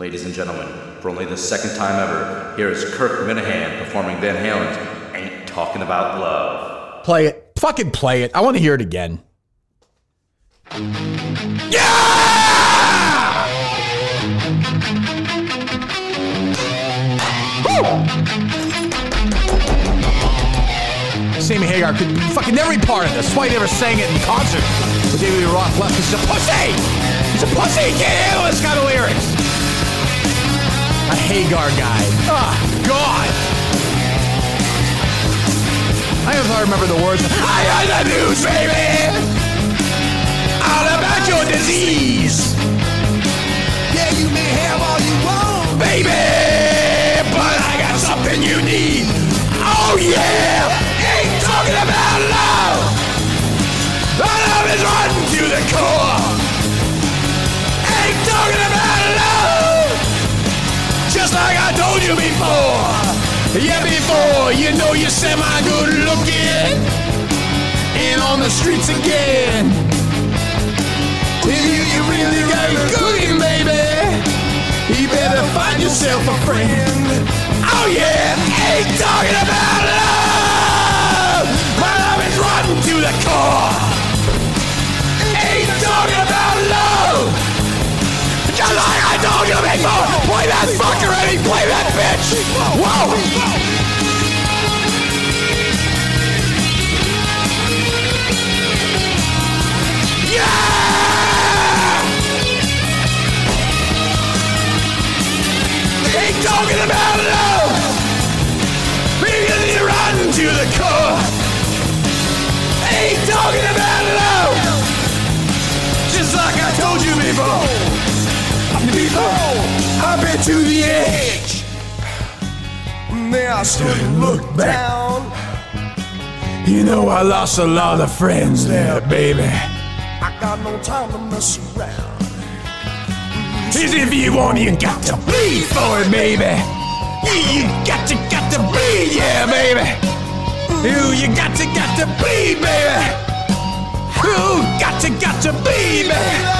Ladies and gentlemen, for only the second time ever, here is Kirk Minihane performing Van Halen's Ain't Talking About Love. Play it. Fucking play it. I want to hear it again. Yeah! Woo! Sammy Hagar could fucking every part of this. Why he never sang it in concert with David Roth left. He's a pussy! He's a pussy! He can't handle this kind of lyrics! A Hagar guy. Ah, God! I don't I remember the words. I got the news, baby! All about your disease! Yeah, you may have all you want. baby, but I got something you need. Oh yeah, ain't talking about love. My love is rotten to the core. You before. Yeah, before you know you're semi good looking. And on the streets again. If you, you really got it cooking, baby. You better find yourself a friend. Oh yeah, ain't talking about love. My love is rotten to the core. Like I told you before. Play that fucker, Eddie. Play that bitch. Whoa. Talking about love because you're rotten to the core. Ain't talking about love just like I told you before. Before I've been to the edge. Then I stood and looked down. You know I lost a lot of friends there, baby. I got no time to mess around. Is if you want, you got to bleed for it, baby. You, you got to, got to bleed, yeah, baby. Ooh, you got to, got to bleed, baby. Ooh, got to, got to bleed, baby.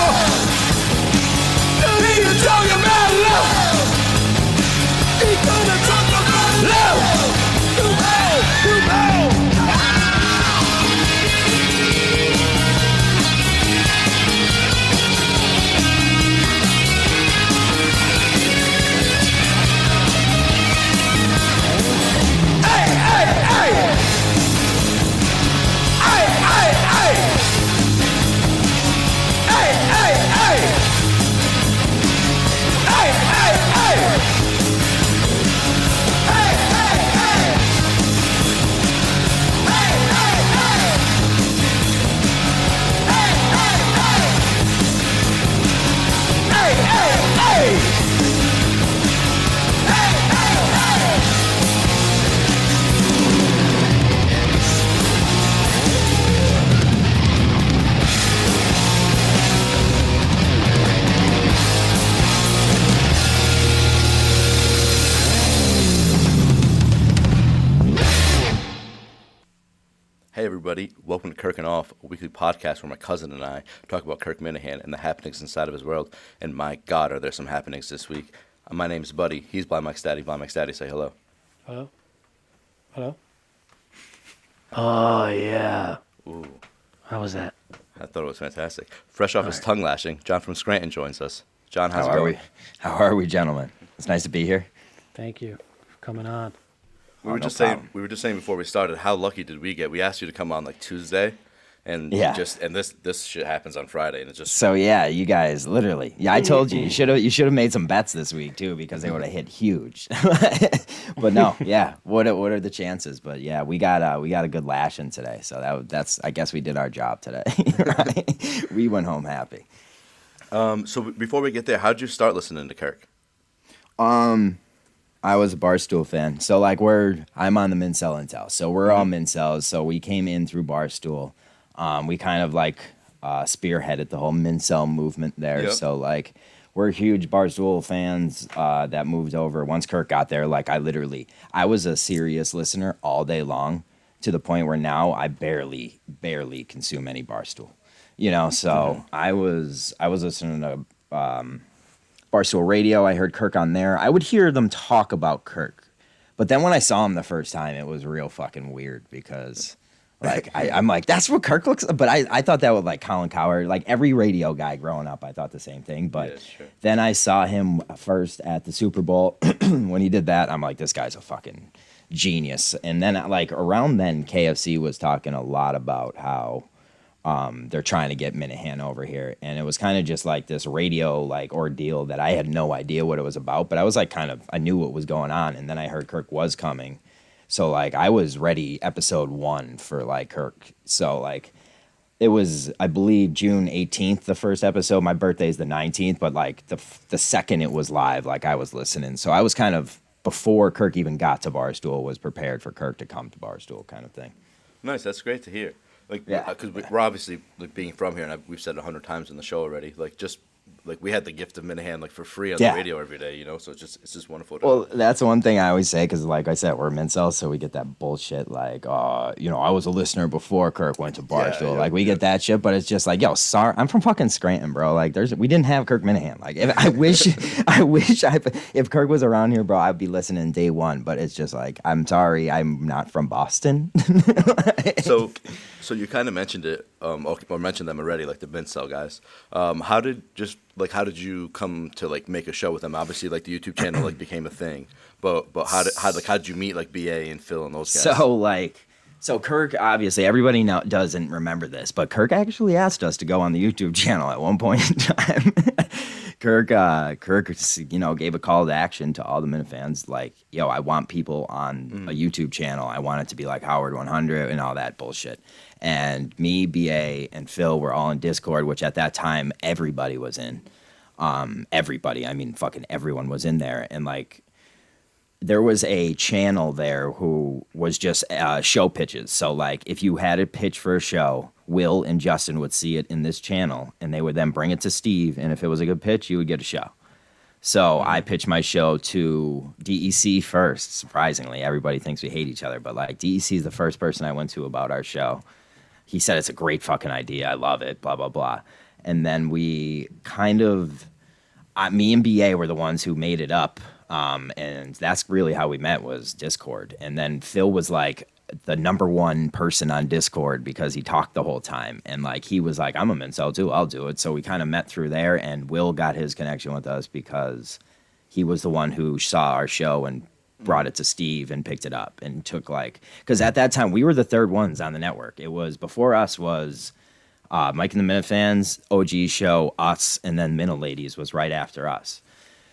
welcome to Kirk and Off, a weekly podcast where my cousin and I talk about Kirk Minihane and the happenings inside of his world. And my God, are there some happenings this week? Uh, my name's Buddy. He's Blind Mike's Daddy. Blind Mike's Daddy, say hello. Hello? Hello? Oh, yeah. Ooh, How was that? I thought it was fantastic. Fresh off his tongue lashing, John from Scranton joins us. John, how's How it are going? we? How are we, gentlemen? It's nice to be here. Thank you for coming on. We were Oh, no just saying we were just saying before we started how lucky did we get? We asked you to come on like Tuesday, and Yeah. just and this this shit happens on Friday, and it's just So yeah, you guys literally. Yeah, I told you you should have you should have made some bets this week too because they would have hit huge. but no, yeah. What are, what are the chances? But yeah, we got uh, we got a good lashing today. So that that's I guess we did our job today. right? We went home happy. um. So before we get there, how'd you start listening to Kirk? I was a Barstool fan. So like we're I'm on the Mincel Intel. So we're all Mincels. So we came in through Barstool. Um, we kind of like uh, spearheaded the whole Mincel movement there. Yep. So like, we're huge Barstool fans uh, that moved over. Once Kirk got there, like I literally, I was a serious listener all day long, to the point where now I barely, barely consume any Barstool. You know, so I was I was listening to Barstool Radio. I heard Kirk on there. I would hear them talk about Kirk, but then when I saw him the first time, it was real fucking weird because. Like I, I'm like, that's what Kirk looks. Like. But I, I thought that was like Colin Cowherd, like every radio guy growing up, I thought the same thing. But Yeah, then I saw him first at the Super Bowl when he did that. I'm like, this guy's a fucking genius. And then like around then, KFC was talking a lot about how um, they're trying to get Minihane over here, and it was kind of just like this radio like ordeal that I had no idea what it was about, but I was like kind of I knew what was going on, and then I heard Kirk was coming, so like I was ready episode one for like Kirk, so like it was I believe June 18th the first episode. My birthday is the 19th, but like the the second it was live, like I was listening, so I was kind of before Kirk even got to Barstool was prepared for Kirk to come to Barstool kind of thing. Nice. That's great to hear. Like, Yeah. Uh, because we're obviously like being from here, and I've, we've said it a hundred times in the show already. Like, just like we had the gift of Minihane like for free on Yeah. the radio every day, you know. So it's just it's just wonderful. To Well, that's one thing I always say because, like I said, we're Mincel, so we get that bullshit. Like, uh, you know, I was a listener before Kirk went to Barstool. yeah, like, we yeah. get that shit, but it's just like, yo, sorry, I'm from fucking Scranton, bro. Like, there's we didn't have Kirk Minahan. Like, if I wish, I wish I if Kirk was around here, bro, I'd be listening day one. But it's just like, I'm sorry, I'm not from Boston. so so you kind of mentioned it um or, mentioned them already like the Mincel guys um how did just like how did you come to like make a show with them? Obviously like the youtube channel like became a thing but but how did how like how did you meet like ba and phil and those guys? So like, so Kirk obviously everybody now doesn't remember this, but Kirk actually asked us to go on the YouTube channel at one point in time. Kirk, uh, Kirk, you know, gave a call to action to all the Minifans, like, yo, I want people on a YouTube channel. I want it to be like Howard 100 and all that bullshit. And me, BA, and Phil were all in Discord, which at that time everybody was in. Um, everybody, I mean, fucking everyone was in there, and like there was a channel there who was just uh, show pitches. So like if you had a pitch for a show, Will and Justin would see it in this channel, and they would then bring it to Steve. And if it was a good pitch, you would get a show. So I pitched my show to DEC first. Surprisingly, everybody thinks we hate each other, but like DEC is the first person I went to about our show. He said it's a great fucking idea. I love it. Blah blah blah. And then we kind of uh, me and BA were the ones who made it up. Um, and that's really how we met was Discord. And then Phil was like the number one person on Discord because he talked the whole time. And like he was like, I'm a Mincel too, I'll do it. So we kind of met through there and Will got his connection with us because he was the one who saw our show and brought it to Steve and picked it up and took like because at that time we were the third ones on the network. It was before us was uh, Mike and the Minifans, OG show, us, and then Minna Ladies was right after us.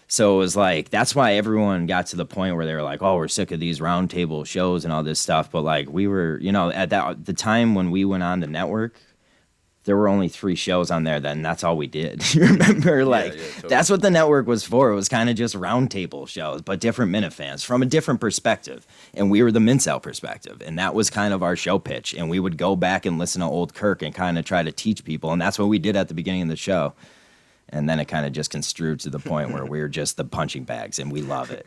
So it was like that's why everyone got to the point where they were like, "Oh, we're sick of these roundtable shows and all this stuff." But like we were, you know, at that the time when we went on the network, there were only three shows on there. Then that's all we did. you remember, like yeah, totally. that's what the network was for. It was kind of just roundtable shows, but different Minifans from a different perspective. And we were the Mincel perspective, and that was kind of our show pitch. And we would go back and listen to old Kirk and kind of try to teach people, and that's what we did at the beginning of the show. And then it kind of just construed to the point where we're just the punching bags, and we love it.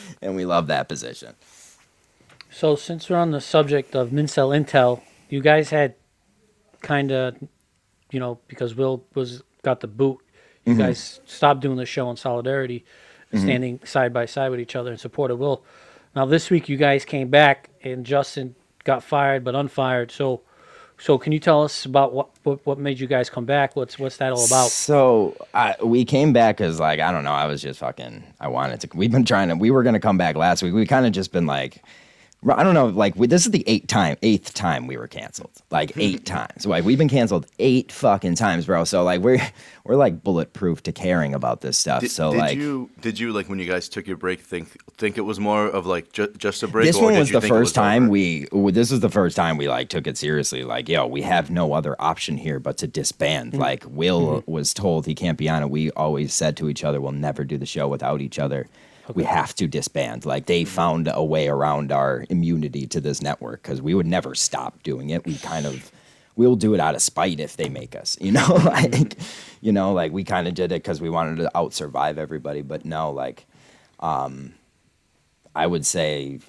and we love that position. So since we're on the subject of Mincel Intel, you guys had kind of, you know, because Will was got the boot, you mm-hmm. guys stopped doing the show in solidarity, mm-hmm. standing side by side with each other in support of Will. Now this week you guys came back and Justin got fired but unfired. So, so can you tell us about what what, what made you guys come back? What's what's that all about? So I, we came back because, like, I don't know. I was just fucking. I wanted to. We've been trying to. We were gonna come back last week. We kind of just been like, I don't know. Like, we, this is the eighth time, eighth time we were canceled. Like eight times. Like we've been canceled eight fucking times, bro. So like we're we're like bulletproof to caring about this stuff. did, so did like. you did you like when you guys took your break think think it was more of like ju- just a break this or one was the first was time over? we this was the first time we like took it seriously like yo we have no other option here but to disband mm-hmm. like will mm-hmm. was told he can't be on it we always said to each other we'll never do the show without each other we have to disband like they found a way around our immunity to this network because we would never stop doing it we kind of we'll do it out of spite if they make us. You know, like you know, like we kind of did it because we wanted to out survive everybody. But no, like, um, I would say.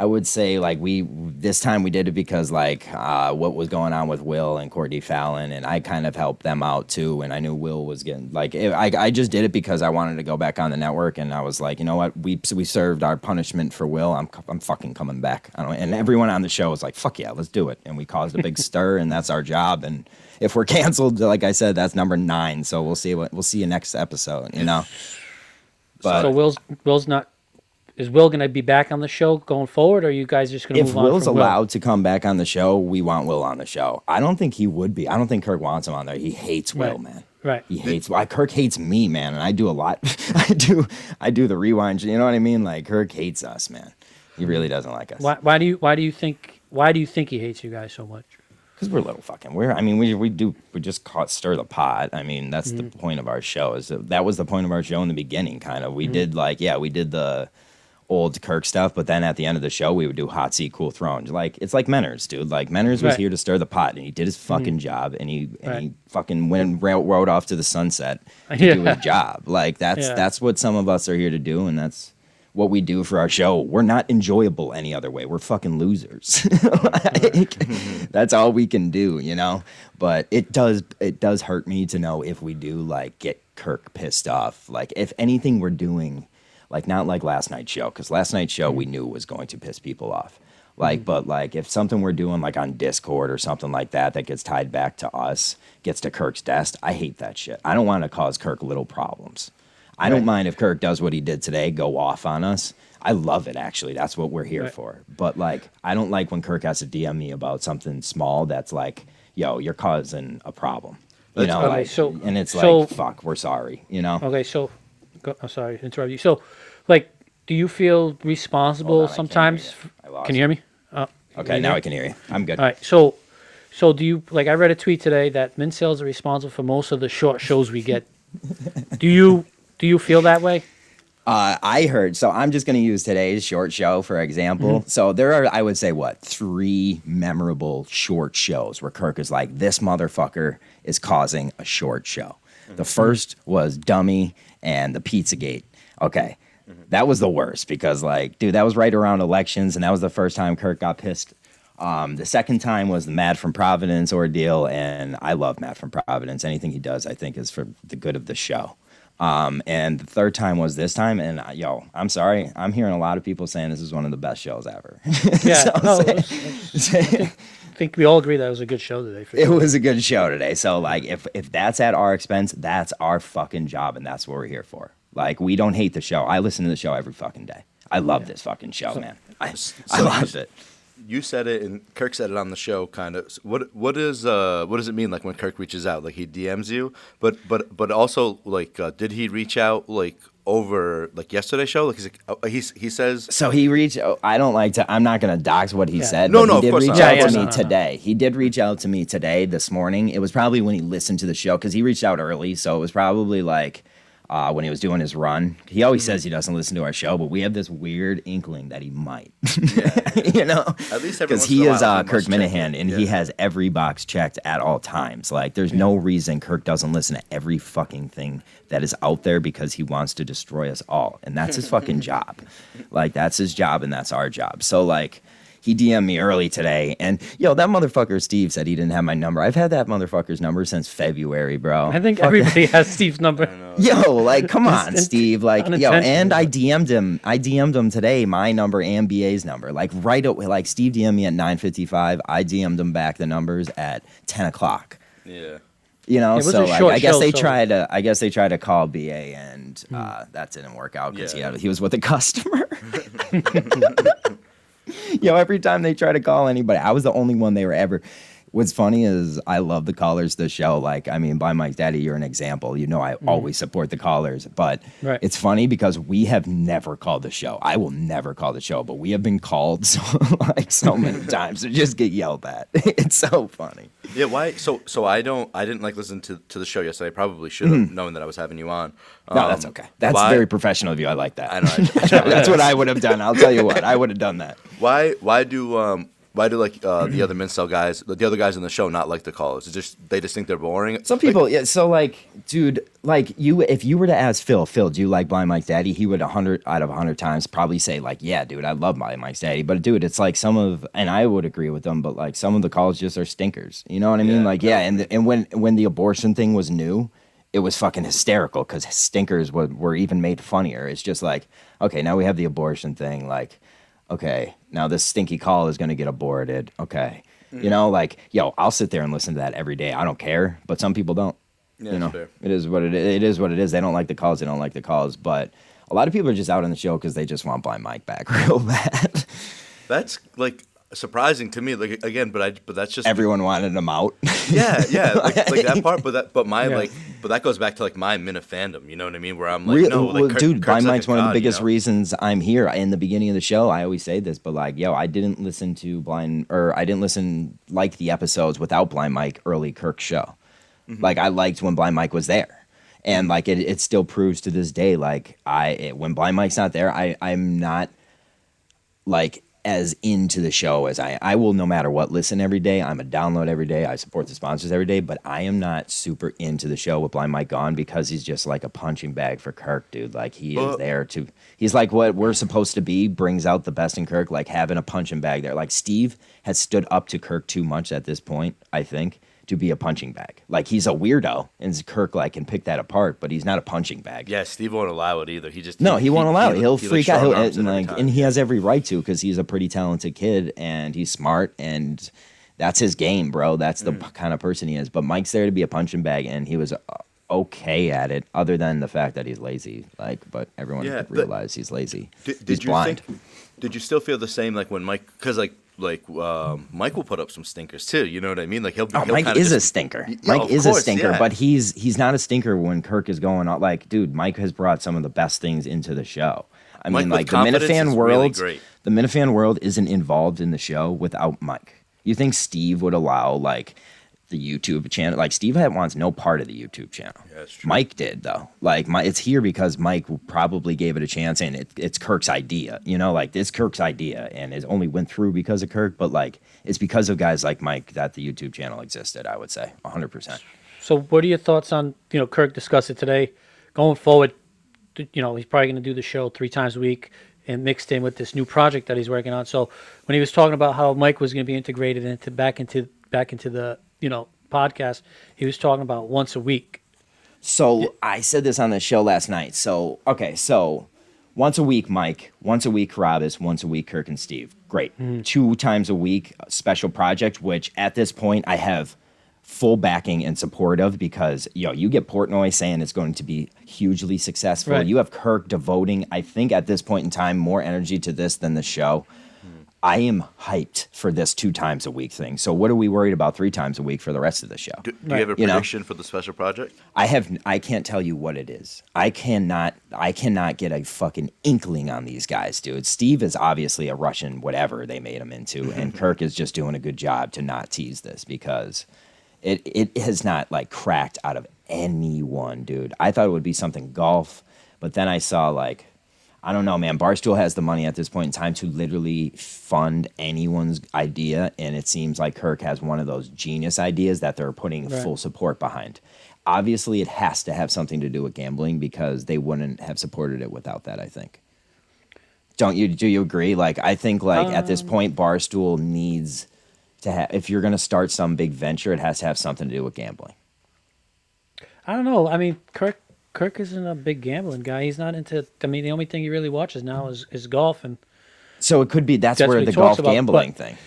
I would say like we this time we did it because like uh, what was going on with Will and Courtney Fallon and I kind of helped them out too and I knew Will was getting like it, I I just did it because I wanted to go back on the network and I was like you know what? We we served our punishment for Will. I'm I'm fucking coming back. I don't and everyone on the show was like fuck yeah let's do it. And we caused a big stir and that's our job and if we're canceled like I said that's number nine so we'll see what we'll see you next episode you know? But so Will's Will's not. Is Will going to be back on the show going forward, or are you guys just going to if move on? Will's from Will? allowed to come back on the show, we want Will on the show. I don't think he would be. I don't think Kirk wants him on there. He hates Will, Right. man. Right. He hates. Why Kirk hates me, man, and I do a lot. I do. I do the rewind. You know what I mean? Like Kirk hates us, man. He really doesn't like us. Why, why do you Why do you think Why do you think he hates you guys so much? Because we're little fucking. We're. I mean, we we do. We just caught stir the pot. I mean, that's the mm. point of our show. Is that, that was the point of our show in the beginning? Kind of. We mm. did like yeah, we did the old Kirk stuff, but then at the end of the show, we would do hot seat, cool throne. Like it's like Menners, dude. Like Menners was Right. here to stir the pot, and he did his mm-hmm. fucking job, and he and he fucking went rode, rode off to the sunset to do his job. Like that's Yeah. that's what some of us are here to do, and that's what we do for our show. We're not enjoyable any other way. We're fucking losers. like, mm-hmm. that's all we can do, you know. But it does it does hurt me to know if we do like get Kirk pissed off. Like if anything we're doing, like not like last night's show, because last night's show we mm. knew was going to piss people off. Mm. Like, but like if something we're doing like on Discord or something like that that gets tied back to us gets to Kirk's desk, I hate that shit. I don't want to cause Kirk little problems. I don't mind if Kirk does what he did today, go off on us. I love it actually. That's what we're here Right. for. But like, I don't like when Kirk has to DM me about something small that's like, "Yo, you're causing a problem," you know. Okay, like, so- and it's so- like, "Fuck, we're sorry," you know. Okay, so I'm sorry to interrupt you. So, like, do you feel responsible Hold on, I can't sometimes? hear you. f- I lost Can you hear me? Oh, Okay, now? I can hear you. I'm good. All right. So, so do you like? I read a tweet today that min sales are responsible for most of the short shows we get. do you do you feel that way? Uh, I heard. So I'm just going to use today's short show for example. So there are, I would say, what three memorable short shows where Kirk is like, "This motherfucker is causing a short show." The first was Dummy and the Pizzagate. Okay, that was the worst because, like, dude, that was right around elections, and that was the first time Kirk got pissed. Um, the second time was the Mad from Providence ordeal, and I love Mad from Providence. Anything he does, I think, is for the good of the show. Um, and the third time was this time, and uh, yo, I'm sorry, I'm hearing a lot of people saying this is one of the best shows ever. Yeah. So, no, it was- it was- I think we all agree that it was a good show today. For it sure. was a good show today. So like, if if that's at our expense, that's our fucking job, and that's what we're here for. Like, we don't hate the show. I listen to the show every fucking day. I love this fucking show, man. I, I loved it. You said it, and Kirk said it on the show. Kind of. What what is uh what does it mean like when Kirk reaches out? Like he DMs you, but but but also like uh, did he reach out like over like yesterday's show? Like he's like, uh, he's he says So he reached. oh, I don't like to. I'm not going to dox what he Yeah. said. No, but no, he of did course reach not. out Yeah, to yeah, me no, no, no. today. He did reach out to me today, this morning. It was probably when he listened to the show because he reached out early. So it was probably like uh, when he was doing his run. He always Mm-hmm. says he doesn't listen to our show, but we have this weird inkling that he might. you know, At least because he is uh, Kirk Minihane, and he has every box checked at all times. Like, there's no reason Kirk doesn't listen to every fucking thing that is out there because he wants to destroy us all, and that's his fucking job. Like, that's his job, and that's our job. So, like. He DM'd me early today, and yo, that motherfucker Steve said he didn't have my number. I've had that motherfucker's number since February, bro. I think Fuck everybody has Steve's number. Yo, like, come on, Steve. Like, yo, and I DM'd him. I DM'd him today, my number and BA's number. Like, right away. Like, Steve DM'd me at 9.55. I DM'd him back the numbers at 10 o'clock. yeah. You know, so like, I guess show, they so- tried to. I guess they tried to call BA, and uh, that didn't work out because Yeah. he had, he was with a customer. Yo, every time they try to call anybody, I was the only one they were ever. What's funny is I love the callers to the show. Like, I mean, by Mike Daddy, you're an example. You know, I always support the callers, but Right. it's funny because we have never called the show. I will never call the show, but we have been called so like so many times to just get yelled at. It's so funny. Yeah, why? So, so I don't. I didn't like listen to, to the show yesterday. I probably should have known that I was having you on. Mm-hmm. No, that's Um, okay. That's why, very professional of you. I like that. I know. I, That's what I would have done. I'll tell you what, I would have done that. why? Why do? Um, Why do like uh, the other Mincel guys, the other guys in the show, not like the callers? It's just they just think they're boring. Some Like, people, yeah. So like, dude, like you, if you were to ask Phil, Phil, do you like Blind Mike's Daddy? He would a hundred out of a hundred times probably say like, yeah, dude, I love Blind Mike's Daddy. But dude, it's like some of, and I would agree with them, but like some of the calls just are stinkers. You know what I mean? Yeah, like, yeah, and and when when the abortion thing was new, it was fucking hysterical because stinkers were were even made funnier. It's just like, okay, now we have the abortion thing, like. Okay, now this stinky call is going to get aborted. Okay. Mm-hmm. You know, like, yo, I'll sit there and listen to that every day. I don't care, but some people don't. Yeah, you know, fair. it is what it is. It is what it is. They don't like the calls. They don't like the calls. But a lot of people are just out on the show because they just want Blind Mike back real bad. That's like surprising to me. Like again, but I but that's just Everyone wanted him out. Yeah, yeah, like, like that part. But that but my Yeah. like but that goes back to like my Mina fandom. You know what I mean? Where I'm like, Real- no, like well, Kirk- dude, Kirk's Blind like Mike's a one of the god, you biggest know? reasons I'm here. In the beginning of the show, I always say this, but like, yo, I didn't listen to Blind, or I didn't listen like the episodes without Blind Mike early Kirk show. Mm-hmm. Like, I liked when Blind Mike was there, and like it, it still proves to this day, like I it, when Blind Mike's not there, I I'm not like as into the show as I I will no matter what listen every day. I'm a download every day. I support the sponsors every day, but I am not super into the show with Blind Mike gone because he's just like a punching bag for Kirk, dude. Like he is there to he's like what we're supposed to be, brings out the best in Kirk, like having a punching bag there. Like Steve has stood up to Kirk too much at this point, I think. To be a punching bag, like he's a weirdo, and Kirk like can pick that apart, but he's not a punching bag. Yeah, Steve won't allow it either. He just No, he, won't allow it. He'll he, freak out. He'll, and like, time. and he has every right to because he's a pretty talented kid and he's smart and that's his game, bro. That's Mm. the p- kind of person he is. But Mike's there to be a punching bag, and he was uh, okay at it, other than the fact that he's lazy. Like, but everyone Yeah, but- realized he's lazy. Did, he's you blind. think? Did you still feel the same like when Mike? Because like like um, Mike will put up some stinkers too. You know what I mean? Like he'll. be Oh, he'll Mike is a stinker. Yeah, Mike is course, a stinker, yeah. but he's he's not a stinker when Kirk is going out. Like, dude, Mike has brought some of the best things into the show. I Mike mean, like the Minifan world, really great. the Minifan world isn't involved in the show without Mike. You think Steve would allow like the YouTube channel? Like Steve had wants no part of the YouTube channel. Yeah, that's true. Mike did though. Like my, it's here because Mike probably gave it a chance, and it, it's Kirk's idea. You know, like this Kirk's idea, and it only went through because of Kirk. But like it's because of guys like Mike that the YouTube channel existed. I would say 100. percent So, what are your thoughts on you know Kirk discussed it today? Going forward, you know he's probably going to do the show three times a week and mixed in with this new project that he's working on. So, when he was talking about how Mike was going to be integrated into back into back into the you know podcast, he was talking about once a week. So I said this on the show last night. So okay, so once a week, Mike. Once a week, Carabas. Once a week, Kirk and Steve. Great. Mm-hmm. Two times a week, a special project. Which at this point I have full backing and support of because yo, you get Portnoy saying it's going to be hugely successful. Right. You have Kirk devoting, I think, at this point in time, more energy to this than the show. I am hyped for this two times a week thing. So what are we worried about three times a week for the rest of the show? Do, do you have a You know? prediction for the special project? I have I can't tell you what it is. I cannot I cannot get a fucking inkling on these guys, dude. Steve is obviously a Russian whatever they made him into and Kirk is just doing a good job to not tease this because it it has not like cracked out of anyone, dude. I thought it would be something golf, but then I saw like I don't know, man. Barstool has the money at this point in time to literally fund anyone's idea, and it seems like Kirk has one of those genius ideas that they're putting Right. full support behind. Obviously, it has to have something to do with gambling because they wouldn't have supported it without that. I think. Don't you? Do you agree? Like, I think like at this um, point, Barstool needs to have. If you're going to start some big venture, it has to have something to do with gambling. I don't know. I mean, Kirk Kirk isn't a big gambling guy. He's not into. I mean, the only thing he really watches now is, is golf and. So it could be that's, That's where the golf about, gambling but- thing.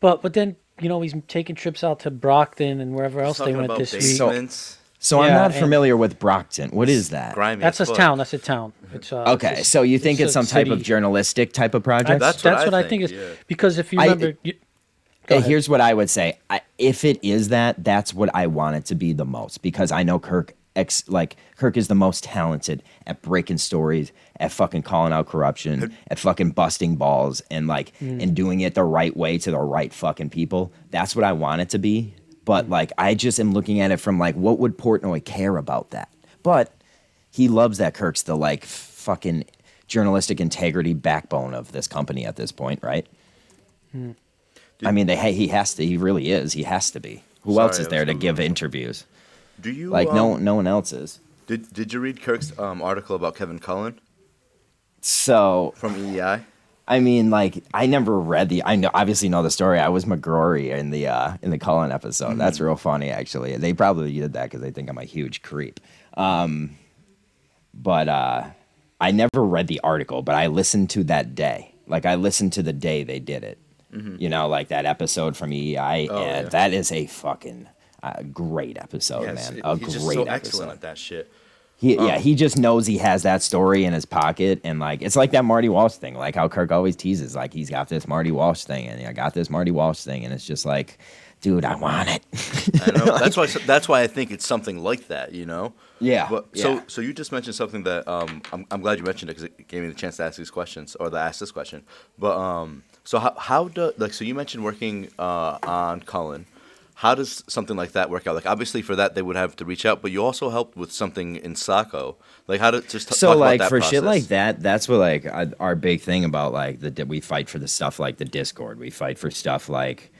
But but then you know he's taking trips out to Brockton and wherever else they went about this week. basements, So I'm not familiar with Brockton. What is that? That's a as fuck. town. That's a town. It's uh, Okay, it's so you think it's, a some type of journalistic type of project? That's, That's what that's I what I think think, is yeah. because if you I- remember, you, Go here's what I would say. I, if it is that, that's what I want it to be the most because I know Kirk ex like Kirk is the most talented at breaking stories, at fucking calling out corruption, at fucking busting balls and like Mm. and doing it the right way to the right fucking people. That's what I want it to be. But Mm. like I just am looking at it from like what would Portnoy care about that? But he loves that Kirk's the like fucking journalistic integrity backbone of this company at this point, right? I mean, they he has to. He really is. He has to be. Who Sorry, else is there to give interviews? Do you Like no um, no one else is. Did Did you read Kirk's um, article about Kevin Cullen So from EEI? I mean, like I never read the. I know obviously know the story. I was McGrory in the uh in the Cullen episode. Mm-hmm. That's real funny, actually. They probably did that because they think I'm a huge creep. Um, but uh, I never read the article, but I listened to that day. Like I listened to the day they did it. You know, like that episode from EI, Mm-hmm. Oh, and yeah. that is a fucking uh, great episode, Yes, man. A he's great just so episode. excellent at that shit. He, Um, yeah, he just knows he has that story in his pocket, and like it's like that Marty Walsh thing, like how Kirk always teases, like he's got this Marty Walsh thing, and I got this Marty Walsh thing, and it's just like, dude, I want it. I know. that's why. That's why I think it's something like that. You know. Yeah, But so yeah. so you just mentioned something that um I'm, I'm glad you mentioned it because it gave me the chance to ask these questions or to ask this question. But um so how how do like so you mentioned working uh on Cullen. How does something like that work out? Like obviously for that they would have to reach out, but you also helped with something in Saco. Like how to just t- so talk about like for shit like that, that's what like our big thing about like the we fight for the stuff like the Discord, we fight for stuff like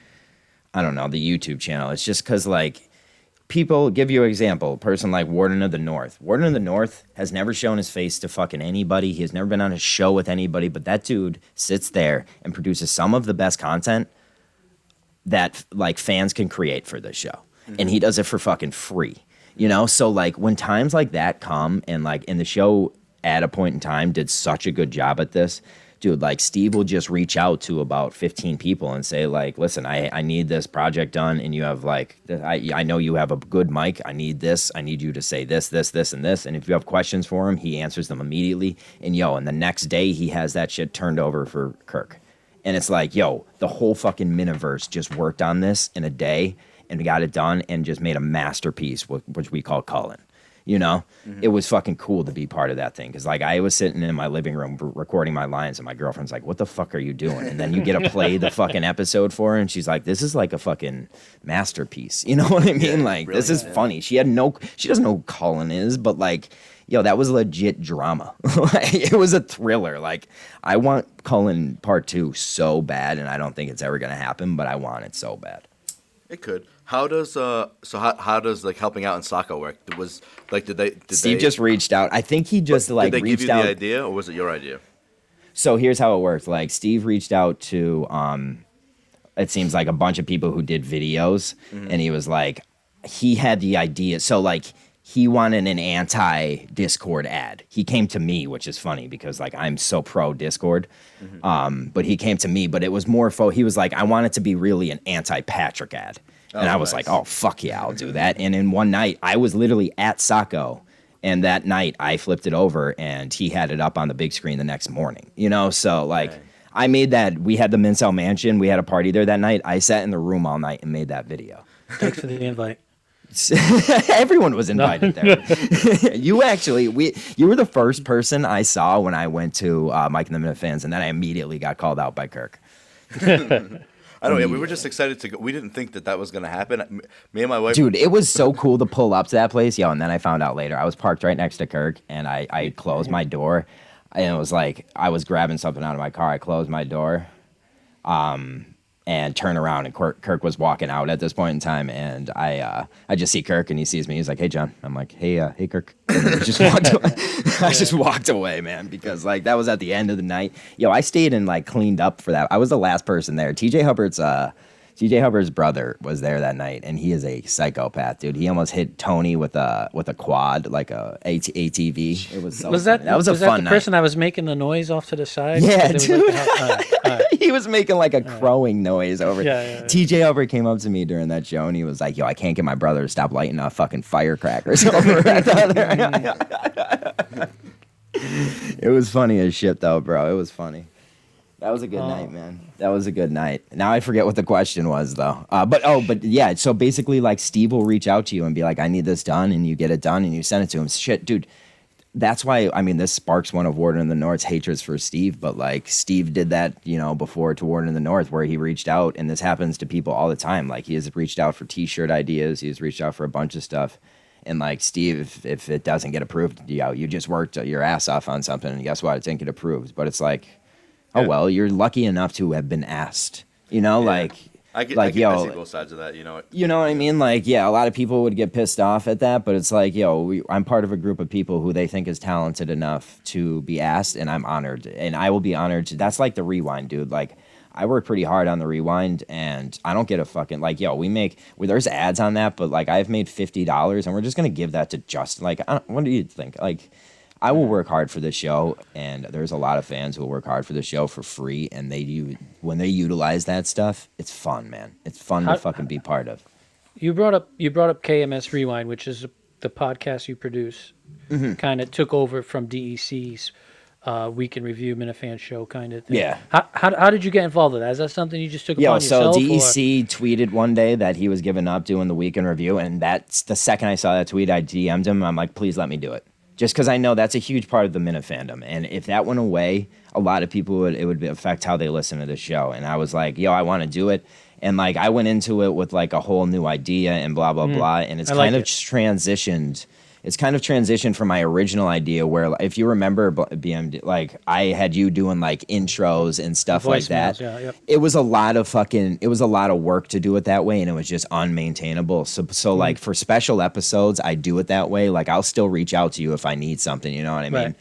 I don't know the YouTube channel. It's just because like people give you an example, a person like Warden of the North. Warden of the North has never shown his face to fucking anybody. He has never been on a show with anybody, but that dude sits there and produces some of the best content that like fans can create for this show. And he mm-hmm. does it for fucking free. You know? So like when times like that come and like in the show at a point in time did such a good job at this, dude, like Steve will just reach out to about 15 people and say like, listen, I, I need this project done and you have like, I, I know you have a good mic. I need this. I need you to say this, this, this, and this. And if you have questions for him, he answers them immediately. And yo, and the next day he has that shit turned over for Kirk. And it's like, yo, the whole fucking Miniverse just worked on this in a day and got it done and just made a masterpiece, which we call Cullen. You know, mm-hmm. it was fucking cool to be part of that thing because, like, I was sitting in my living room recording my lines, and my girlfriend's like, "What the fuck are you doing?" And then you get to play the fucking episode for her, and she's like, "This is like a fucking masterpiece." You know what I mean? like, this is yeah. funny. She had no, she doesn't know who Cullen is, but like, yo, that was legit drama. like, it was a thriller. Like, I want Cullen part two so bad, and I don't think it's ever gonna happen, but I want it so bad. It could. How does uh so how, how does like helping out in soccer work? Was like did they did Steve they, just reached out. I think he just like did they give you out. the idea or was it your idea? so here's how it worked like steve reached out to um it seems like a bunch of people who did videos and he was like he had the idea so like he wanted an anti discord ad he came to me which is funny because like i'm so pro discord um but he came to me but it was more fo he was like i want it to be really an anti patrick ad and Oh, i was nice. like oh fuck yeah i'll do that and in one night i was literally at saco and that night I flipped it over and he had it up on the big screen the next morning. You know, so like I made that we had the Mincel Mansion, we had a party there that night. I sat in the room all night and made that video. Thanks for the invite. Everyone was invited there. you actually we you were the first person I saw when I went to uh, Mike and the Minifans and then I immediately got called out by Kirk. I don't know. Yeah, we were just excited to go. We didn't think that that was gonna happen. Me and my wife. Dude, it was so cool to pull up to that place, yo. And then I found out later I was parked right next to Kirk, and I I closed my door, and it was like I was grabbing something out of my car. I closed my door, um, and turn around, and Kirk, Kirk was walking out at this point in time, and I uh, I just see Kirk, and he sees me. He's like, "Hey, John." I'm like, "Hey, uh, hey, Kirk." I just walked away. I just walked away, man, because like that was at the end of the night. Yo, I stayed and like cleaned up for that. I was the last person there. TJ Hubbard's uh. TJ Hubbard's brother was there that night, and he is a psychopath, dude. He almost hit Tony with a with a quad, like a AT, ATV. It was so Was funny. that that was a that fun the night. person that was making the noise off to the side? Yeah, was dude. like, all right, all right. he was making like a crowing noise over. Yeah, yeah, yeah. TJ Hubbard came up to me during that show, and he was like, "Yo, I can't get my brother to stop lighting off fucking firecrackers over at the other." Mm. it was funny as shit, though, bro. It was funny. That was a good Oh. night, man. That was a good night. Now I forget what the question was though. Uh, but oh, but yeah. So basically, like Steve will reach out to you and be like, "I need this done," and you get it done, and you send it to him. Shit, dude. That's why I mean this sparks one of Warden in the North's hatreds for Steve, but like Steve did that, you know, before to Warden in the North, where he reached out, and this happens to people all the time. Like he has reached out for T-shirt ideas, he has reached out for a bunch of stuff, and like Steve, if, if it doesn't get approved, you know, you just worked your ass off on something, and guess what? It didn't get approved. But it's like, oh well, you're lucky enough to have been asked You know, like I get, like I, get, I yo, see both sides of that. You know, you know what I mean? Like, yeah, a lot of people would get pissed off at that, but it's like, yo, we, I'm part of a group of people who they think is talented enough to be asked, and I'm honored, and I will be honored to. That's like the rewind, dude. Like, I work pretty hard on the rewind, and I don't get a fucking like, yo, we make well, there's ads on that, but like, I've made fifty dollars, and we're just gonna give that to Justin. Like, I don't, what do you think? Like. I will work hard for this show, and there's a lot of fans who will work hard for the show for free, and they do when they utilize that stuff, it's fun, man. It's fun How- to fucking be part of. You brought up you brought up KMS Rewind, which is the podcast you produce. Mm-hmm. Kind of took over from DEC's uh, Week in Review Minifan show, kind of thing. Yeah. How, how how did you get involved with that? Is that something you just took Yo, upon so yourself? or- DEC tweeted one day that he was giving up doing the weekend review, and that's the second I saw that tweet, I DM'd him. I'm like, please let me do it, just because I know that's a huge part of the Minute fandom, and if that went away, a lot of people would it would affect how they listen to the show. And I was like, yo, I want to do it, and like I went into it with like a whole new idea and blah blah blah, and it's Mm. I like kind of it. transitioned. It's kind of transitioned from my original idea, where if you remember BMD, like I had you doing like intros and stuff like that yeah, yep. it was a lot of fucking it was a lot of work to do it that way and it was just unmaintainable so so Mm-hmm. like for special episodes i do it that way like i'll still reach out to you if i need something you know what i mean Right.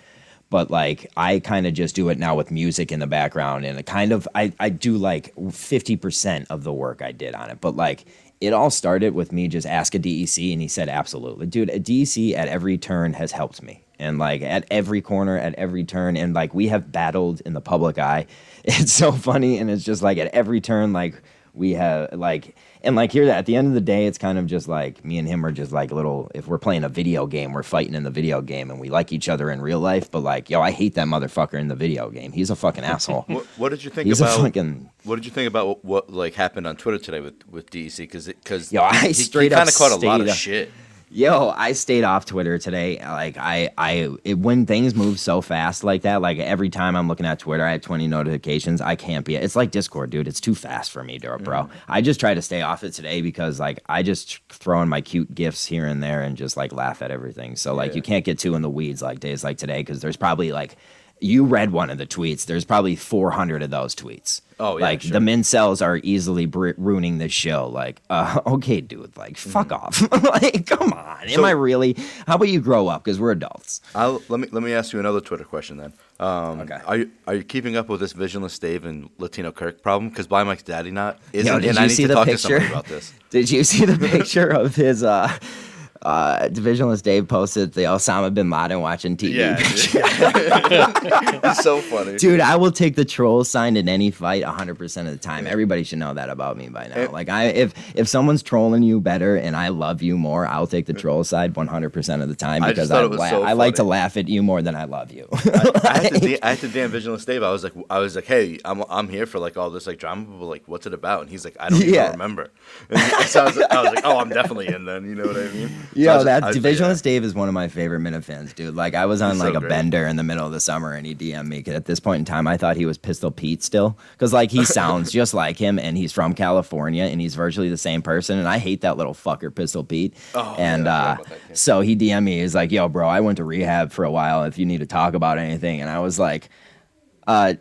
but like i kind of just do it now with music in the background and it kind of i i do like 50% of the work i did on it but like it all started with me just ask a DEC and he said absolutely. Dude, a DEC at every turn has helped me. And like at every corner, at every turn, and like we have battled in the public eye. It's so funny, and it's just like at every turn, like we have like and like here that at the end of the day, it's kind of just like me and him are just like little. If we're playing a video game, we're fighting in the video game, and we like each other in real life. But like, yo, I hate that motherfucker in the video game. He's a fucking asshole. what, what did you think He's a about? fucking What did you think about what, what like happened on Twitter today with with DEC? Because because Yo, I he, straight he up kind of caught a lot of stayed- shit. Yo, I stayed off Twitter today. Like I, I, it, when things move so fast like that, like every time I'm looking at Twitter, I have 20 notifications. I can't be. It's like Discord, dude. It's too fast for me, bro. bro. I just try to stay off it today because like I just throw in my cute gifts here and there and just like laugh at everything. So like you can't get too in the weeds like days like today because there's probably like. You read one of the tweets. There's probably 400 of those tweets. Oh, yeah, like sure. the mincels are easily br- ruining this show. Like, uh, okay, dude, like, fuck off. like, come on. Am Mm-hmm. I really? How about you grow up? Because we're adults. I'll, let me let me ask you another Twitter question then. Um, Okay. Are you are you keeping up with this Visionless Dave and Latino Kirk problem? Because Blind Mike's daddy not isn't, Yo, did and you I need see to the talk picture? to somebody about this. Did you see the picture of his uh, uh, Visionless Dave posted the Osama bin Laden watching TV? it's so funny. Dude, I will take the troll sign in any fight 100% of the time. Everybody should know that about me by now. Eh. Like I if if someone's trolling you better and I love you more, I'll take the troll side 100% of the time because thought I, la- so I like to laugh at you more than I love you. I had to D- I had to damn Visionless Dave. I was like I was like, hey, I'm I'm here for like all this like drama, but like, what's it about? And he's like, I don't even remember. And so I was, I was like, oh, I'm definitely in then. You know what I mean? So Yo, was- that I Dave is one of my favorite Minifans, dude. Like, I was on He's so like a great. bender in the middle of the summer, and he DM'd me. 'cause at this point in time, I thought he was Pistol Pete still, because like he sounds just like him, and he's from California, and he's virtually the same person. And I hate that little fucker, Pistol Pete. Oh, and yeah, uh, that so he DM'd me. He's like, "Yo, bro, I went to rehab for a while. If you need to talk about anything," and I was like, "Uh."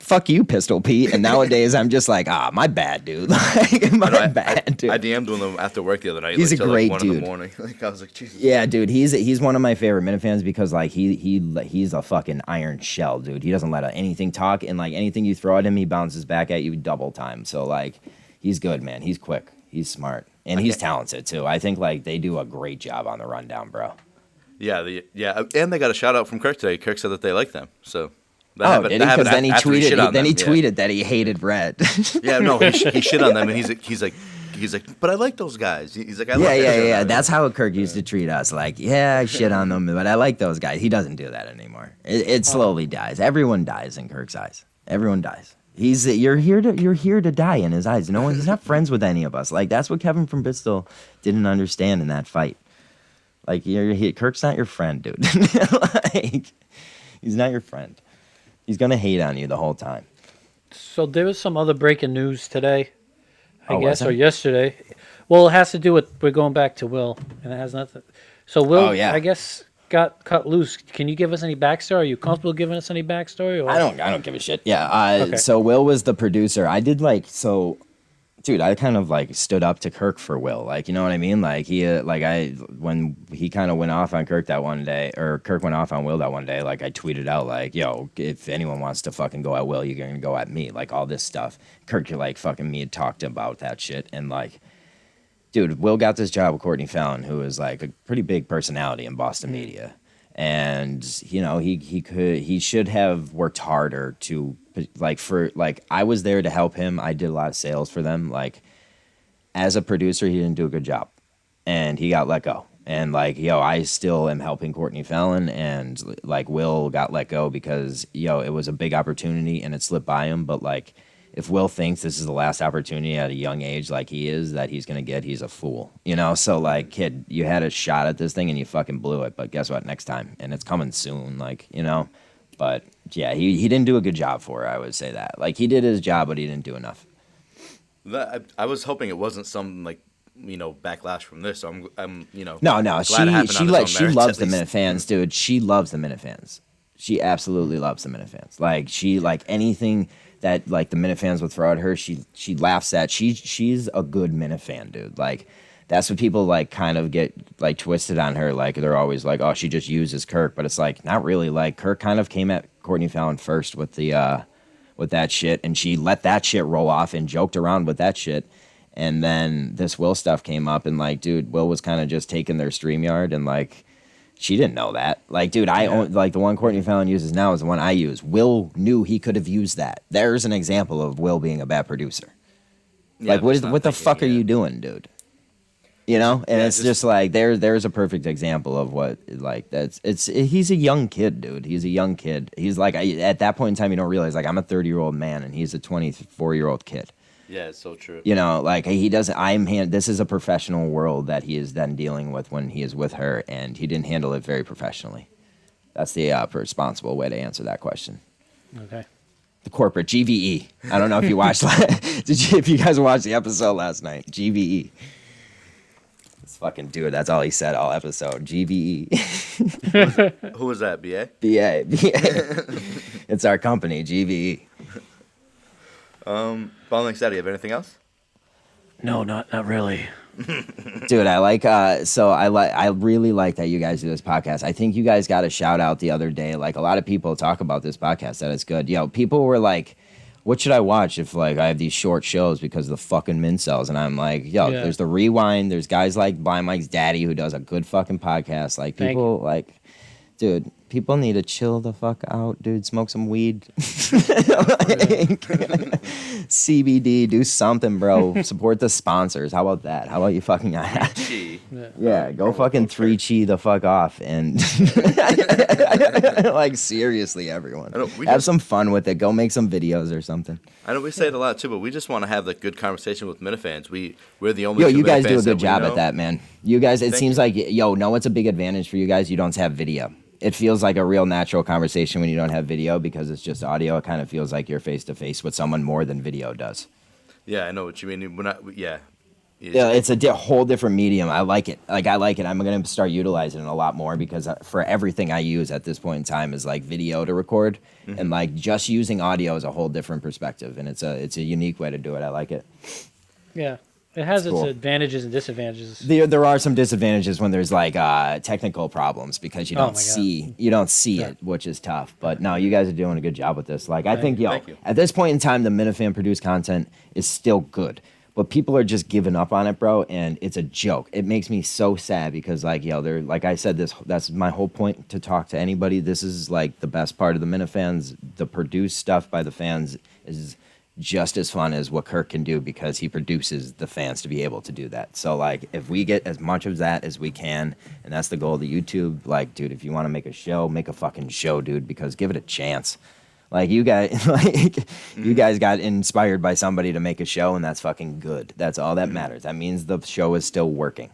Fuck you, Pistol Pete. And nowadays I'm just like, ah, my bad, dude. like, my I, bad, I, dude. I DM'd him after work the other night. He's like, a great like, one in the morning. Like I was like, Jesus. Yeah, dude, he's he's one of my favorite Minifans because like he he he's a fucking iron shell, dude. He doesn't let anything talk, and like anything you throw at him, he bounces back at you double time. So like, he's good, man. He's quick. He's smart, and he's talented too. I think like they do a great job on the rundown, bro. Yeah, the, yeah, and they got a shout out from Kirk today. Kirk said that they like them. So. That Oh, happened- did he? Because then he tweeted. he- on then he yeah. tweeted that he hated Red. Yeah, no, he, he shit on them, and he's like, he's like, he's like, but I like those guys. He's like, I yeah, like yeah, yeah, on That's how Kirk used to treat us. Like, yeah, I shit on them, but I like those guys. He doesn't do that anymore. It, it oh. slowly dies. Everyone dies in Kirk's eyes. Everyone dies. He's you're here to you're here to die in his eyes. No one. He's not friends with any of us. Like that's what Kevin from Bristol didn't understand in that fight. Like you're he, Kirk's not your friend, dude. like he's not your friend. He's gonna hate on you the whole time. So there was some other breaking news today, I Oh, was guess, or there? yesterday. Well, it has to do with we're going back to Will, and it has nothing. So Will, Oh, yeah. I guess, got cut loose. Can you give us any backstory? Are you comfortable giving us any backstory? Or? I don't. I don't give a shit. Yeah. Uh, Okay. So Will was the producer. I did like so, dude. I kind of like stood up to Kirk for Will. Like you know what I mean. Like he uh, like I when he kind of went off on Kirk that one day, or Kirk went off on Will that one day. Like I tweeted out like, "Yo, if anyone wants to fucking go at Will, you're gonna go at me." Like all this stuff. Kirk like fucking me had talked about that shit and like. Dude, Will got this job with Courtney Fallon, who is like a pretty big personality in Boston media and you know he he could he should have worked harder to like for like I was there to help him. I did a lot of sales for them. Like as a producer, he didn't do a good job, and he got let go. And like yo, I still am helping Courtney Fallon, and like Will got let go because yo, it was a big opportunity and it slipped by him. But like if Will thinks this is the last opportunity at a young age like he is that he's gonna get, he's a fool. You know, so like kid, you had a shot at this thing and you fucking blew it. But guess what? Next time, and it's coming soon. Like you know, but yeah, he he didn't do a good job for her. I would say that. Like he did his job, but he didn't do enough. That, I, I was hoping it wasn't some like you know backlash from this. So I'm I'm you know No, no, she she like she merits, loves the least. Minifans, dude. She loves the Minifans. She absolutely loves the Minifans. Like she like anything that like the Minifans would throw at her, she she laughs at. She she's a good Minifan, dude. Like that's what people like kind of get like twisted on her. Like they're always like, oh, she just uses Kirk, but it's like not really. Like Kirk kind of came at Courtney Fallon first with the uh with that shit, and she let that shit roll off and joked around with that shit. And then this Will stuff came up, and like, dude, Will was kind of just taking their StreamYard, and like, she didn't know that. Like, dude, I own, like the one Courtney Fallon uses now is the one I use. Will knew he could have used that. There's an example of Will being a bad producer. Yeah, like, what is what the fuck are yeah. you doing, dude? You know, and Yeah, it's just- just, like there. There's a perfect example of what like that's. It's he's a young kid, dude. He's a young kid. He's like I, at that point in time, you don't realize like I'm a 30 year old man and he's a 24 year old kid Yeah, it's so true. you know like he doesn't i'm hand this is a professional world that he is then dealing with when he is with her and he didn't handle it very professionally that's the uh, responsible way to answer that question Okay. the corporate gve i don't know if you watched did you if you guys watched the episode last night gve this fucking dude that's all he said all episode gve Who was that? Ba. ba ba it's our company E. gve Following Saturday, have anything else? No, not not really. dude i like uh so i like i really like that you guys do this podcast i think you guys got a shout out the other day like a lot of people talk about this podcast that it's good yo people were like what should i watch if like i have these short shows because of the fucking Mincels and i'm like yo Yeah. there's the rewind there's guys like blind mike's daddy who does a good fucking podcast like people like dude people need to chill the fuck out dude smoke some weed Like, cbd do something bro support the sponsors how about that how about you fucking Gee. yeah, go fucking three chi the fuck off and like seriously, everyone, I know, we have just- some fun with it. Go make some videos or something. I know we say it a lot too, but we just want to have the good conversation with Minifans. We we're the only. Yo, you guys do a good job at that, man. You guys, it Thank seems you. like yo, no, it's a big advantage for you guys. You don't have video. It feels like a real natural conversation when you don't have video because it's just audio. It kind of feels like you're face to face with someone more than video does. Yeah, I know what you mean. We're not. Yeah. Yeah, it's a di- whole different medium. I like it. Like I like it. I'm gonna start utilizing it a lot more because uh, for everything I use at this point in time is like video to record, Mm-hmm. and like just using audio is a whole different perspective, and it's a it's a unique way to do it. I like it. Yeah, it has It's its cool. advantages and disadvantages. There there are some disadvantages when there's like uh, technical problems because you Oh don't God. see you don't see Yeah. it, which is tough. But no, you guys are doing a good job with this. Like I think yo, Thank you. at this point in time, the Minifan produced content is still good. But people are just giving up on it, bro, and it's a joke. It makes me so sad because, like, yo, they're like I said, this that's my whole point to talk to anybody. This is like the best part of the Minifans. The produced stuff by the fans is just as fun as what Kirk can do because he produces the fans to be able to do that. So like if we get as much of that as we can, and that's the goal of the YouTube, like dude, if you want to make a show, make a fucking show, dude, because give it a chance. Like you guys like you mm-hmm. guys got inspired by somebody to make a show and that's fucking good. That's all that mm-hmm. matters. That means the show is still working.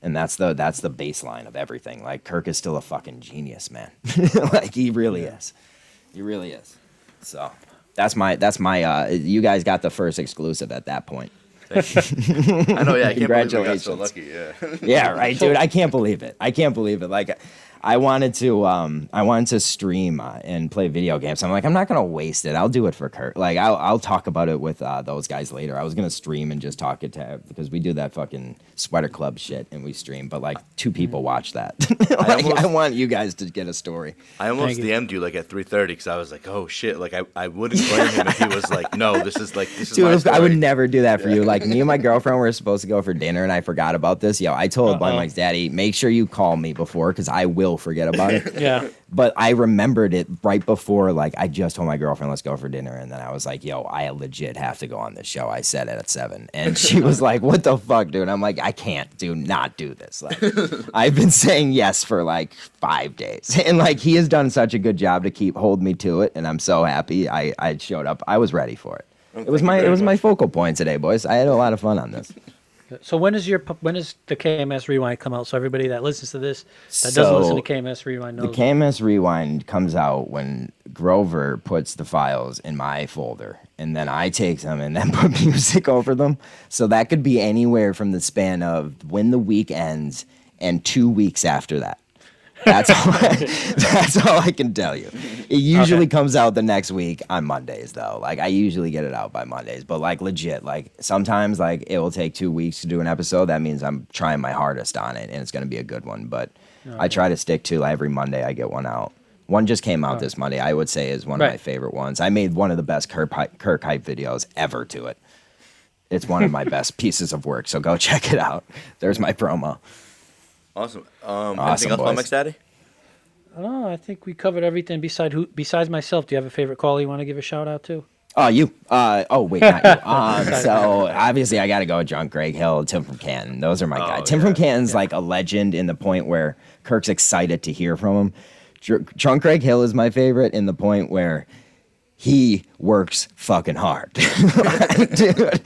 And that's the that's the baseline of everything. Like Kirk is still a fucking genius, man. like he really is. He really is. So that's my that's my uh you guys got the first exclusive at that point. I know. Yeah, I can't believe we got so lucky. Yeah. Yeah, right, dude. I can't believe it. I can't believe it. Like I wanted to um I wanted to stream uh, and play video games. I'm like I'm not gonna waste it. I'll do it for Kurt. Like I'll I'll talk about it with uh, those guys later. I was gonna stream and just talk it to because we do that fucking sweater club shit and we stream. But like two people watch that. like I, almost- want you guys to get a story. I almost Thank. DM'd you like at 3:30 because I was like, oh shit, like I, I wouldn't blame him if he was like, no, this is like this is Dude, my if- I would never do that for you. Like me and my girlfriend were supposed to go for dinner, and I forgot about this. Yo, I told Blind Uh-oh. Mike's daddy, make sure you call me before, because I will forget about it. Yeah. But I remembered it right before, like I just told my girlfriend, let's go for dinner, and then I was like, yo, I legit have to go on this show. I said it at seven, and she was like, what the fuck, dude? I'm like, I can't do not do this. Like, I've been saying yes for like five days, and like he has done such a good job to keep hold me to it, and I'm so happy. I I showed up. I was ready for it. It was my it was my focal point today, boys. I had a lot of fun on this. So when is your when does the KMS Rewind come out? So everybody that listens to this that doesn't listen to KMS Rewind knows. The. KMS Rewind comes out when Grover puts the files in my folder, and then I take them and then put music over them. So that could be anywhere from the span of when the week ends and two weeks after that. That's all. I, that's all I can tell you. It usually Okay. comes out the next week on Mondays, though. Like I usually get it out by Mondays, but like legit, like sometimes like it will take two weeks to do an episode. That means I'm trying my hardest on it, and it's going to be a good one. But I try to stick to every Monday I get one out. One just came out this Monday. I would say is one of my favorite ones. I made one of the best Kirk hype, Kirk hype videos ever to it. It's one of my best pieces of work. So go check it out. There's my promo. Awesome. Um, Awesome, anything else, boys. Blind Mike's daddy? Oh, I think we covered everything. Beside who? Besides myself, do you have a favorite caller you want to give a shout out to? Oh, you. Uh, oh, wait, not you. Um, so obviously, I got to go with Drunk Greg Hill, Tim from Canton. Those are my guys. Tim from Canton's like a legend in the point where Kirk's excited to hear from him. Dr- Drunk Greg Hill is my favorite in the point where he works fucking hard, dude,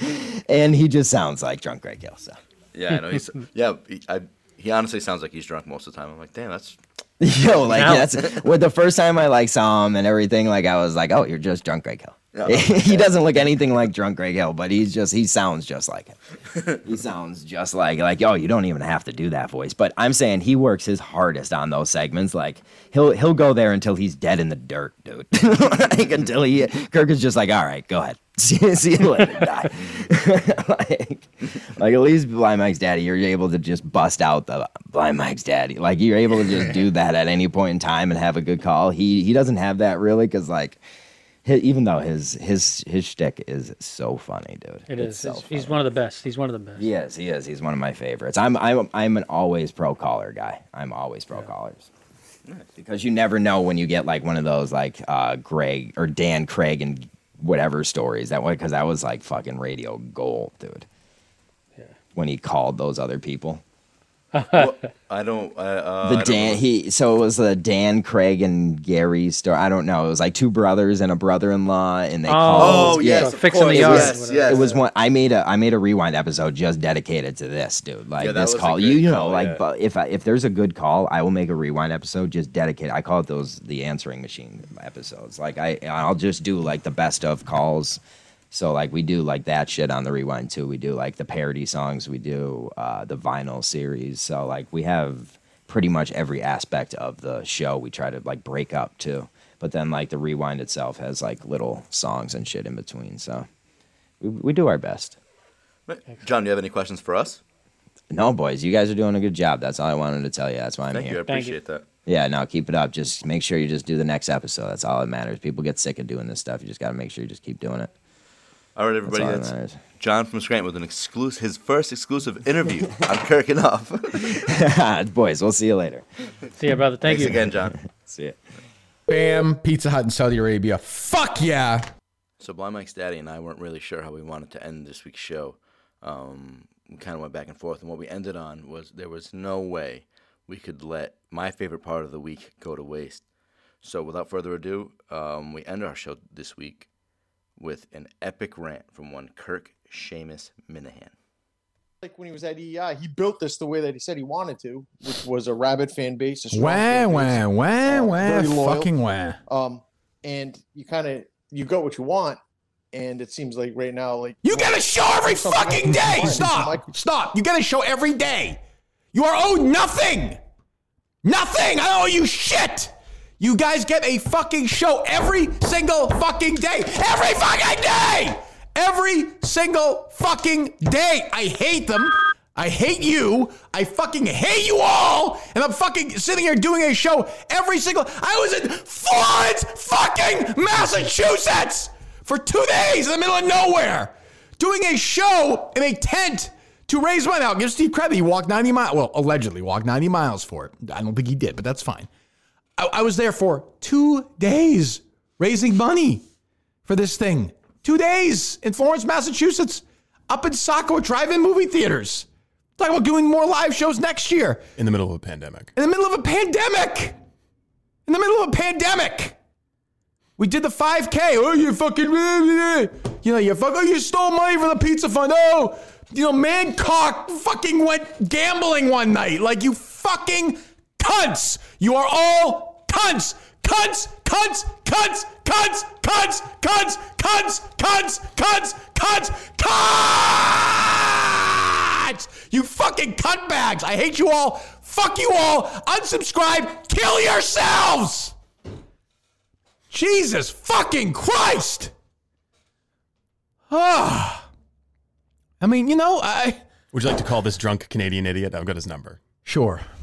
and he just sounds like Drunk Greg Hill. So. Yeah, I know. He's yeah. I, he honestly sounds like he's drunk most of the time. I'm like, damn, that's Yo, like that's well, the first time I like saw him and everything. Like I was like, oh, you're just drunk, Greg Hill. He doesn't look anything like drunk Greg Hill, but he's just he sounds just like him. he sounds just like like oh, you don't even have to do that voice. But I'm saying he works his hardest on those segments. Like he'll he'll go there until he's dead in the dirt, dude. like until he Kirk is just like, all right, go ahead. See, see you later, die. like, like at least Blind Mike's daddy, you're able to just bust out the Blind Mike's daddy. Like you're able to just do that at any point in time and have a good call. He he doesn't have that really because like, hi even though his his his shtick is so funny, dude. It It's is. so He's- one of the best. He's one of the best. He is. He is. He's one of my favorites. I'm I'm I'm an always pro caller guy. I'm always pro callers. Because you never know when you get like one of those like uh Greg or Dan Craig and whatever stories that way because that was like fucking radio gold, dude. Yeah. When he called those other people. Well, I don't. Uh, uh, the I don't Dan know. he so it was the Dan Craig and Gary story. I don't know. It was like two brothers and a brother-in-law and they Oh, called Oh yeah. yes, So of fixing the yard, Yes, yes. It was one I made a I made a rewind episode just dedicated to this dude. Like Yeah, that this call. You you know call, like yeah. but if I, if there's a good call, I will make a rewind episode just dedicated. I call it those the answering machine episodes. Like I I'll just do like the best of calls. So like we do like that shit on the rewind too. We do like the parody songs. We do uh, the vinyl series. So like we have pretty much every aspect of the show. We try to like break up too. But then like the rewind itself has like little songs and shit in between. So we, we do our best. John, do you have any questions for us? No, boys, you guys are doing a good job. That's all I wanted to tell you. That's why I'm Thank here. you. I Thank you. appreciate that. Yeah, no, keep it up. Just make sure you just do the next episode. That's all that matters. People get sick of doing this stuff. You just got to make sure you just keep doing it. All right, That's everybody. all that That's, matters. John from Scranton with an exclusive, his first exclusive interview on Kirking Off. boys, we'll see you later. See ya, brother. Thank Thanks you. again, John. See you. Bam, Pizza Hut in Saudi Arabia. Fuck yeah. So Blind Mike's daddy and I weren't really sure how we wanted to end this week's show. Um, we kind of went back and forth, and what we ended on was there was no way we could let my favorite part of the week go to waste. So without further ado, um, we end our show this week with an epic rant from one Kirk Seamus Minihane. like when he was at EI, he built this the way that he said he wanted to, which was a rabid fan base. A strong Wah, fan wah, base. wah, uh, wah, loyal. fucking wah. Um, and you kind of you got what you want, and it seems like right now, like You get a show every fucking day. Mike- Stop. Stop. You get a show every day. You are owed nothing. Nothing. I owe you shit. You guys get a fucking show every single fucking day. Every fucking day. Every single fucking day. I hate them. I hate you. I fucking hate you all. And I'm fucking sitting here doing a show every single. I was in Florence, fucking Massachusetts, for two days in the middle of nowhere, doing a show in a tent to raise money. Now, give Steve credit. He walked 90 miles. Well, allegedly walked 90 miles for it. I don't think he did, but that's fine. I, I was there for two days raising money for this thing. Two days in Florence, Massachusetts, up in Saco drive-in movie theaters. Talking about doing more live shows next year in the middle of a pandemic. in the middle of a pandemic. In the middle of a pandemic. We did the 5K. Oh, you fucking, you know, you fuck, oh, you stole money from the pizza fund. Oh, you know, Mancock fucking went gambling one night. Like, you fucking cunts. You are all cunts. Cunts, cunts, cunts, cunts, cunts, cunts, cunts, cunts, cunts, cunts, cunts. You fucking cunt bags. I hate you all. Fuck you all. Unsubscribe. Kill yourselves. Jesus fucking Christ. Ah. I mean, you know, I. Would you like to call this drunk Canadian idiot? I've got his number. Sure. Why not?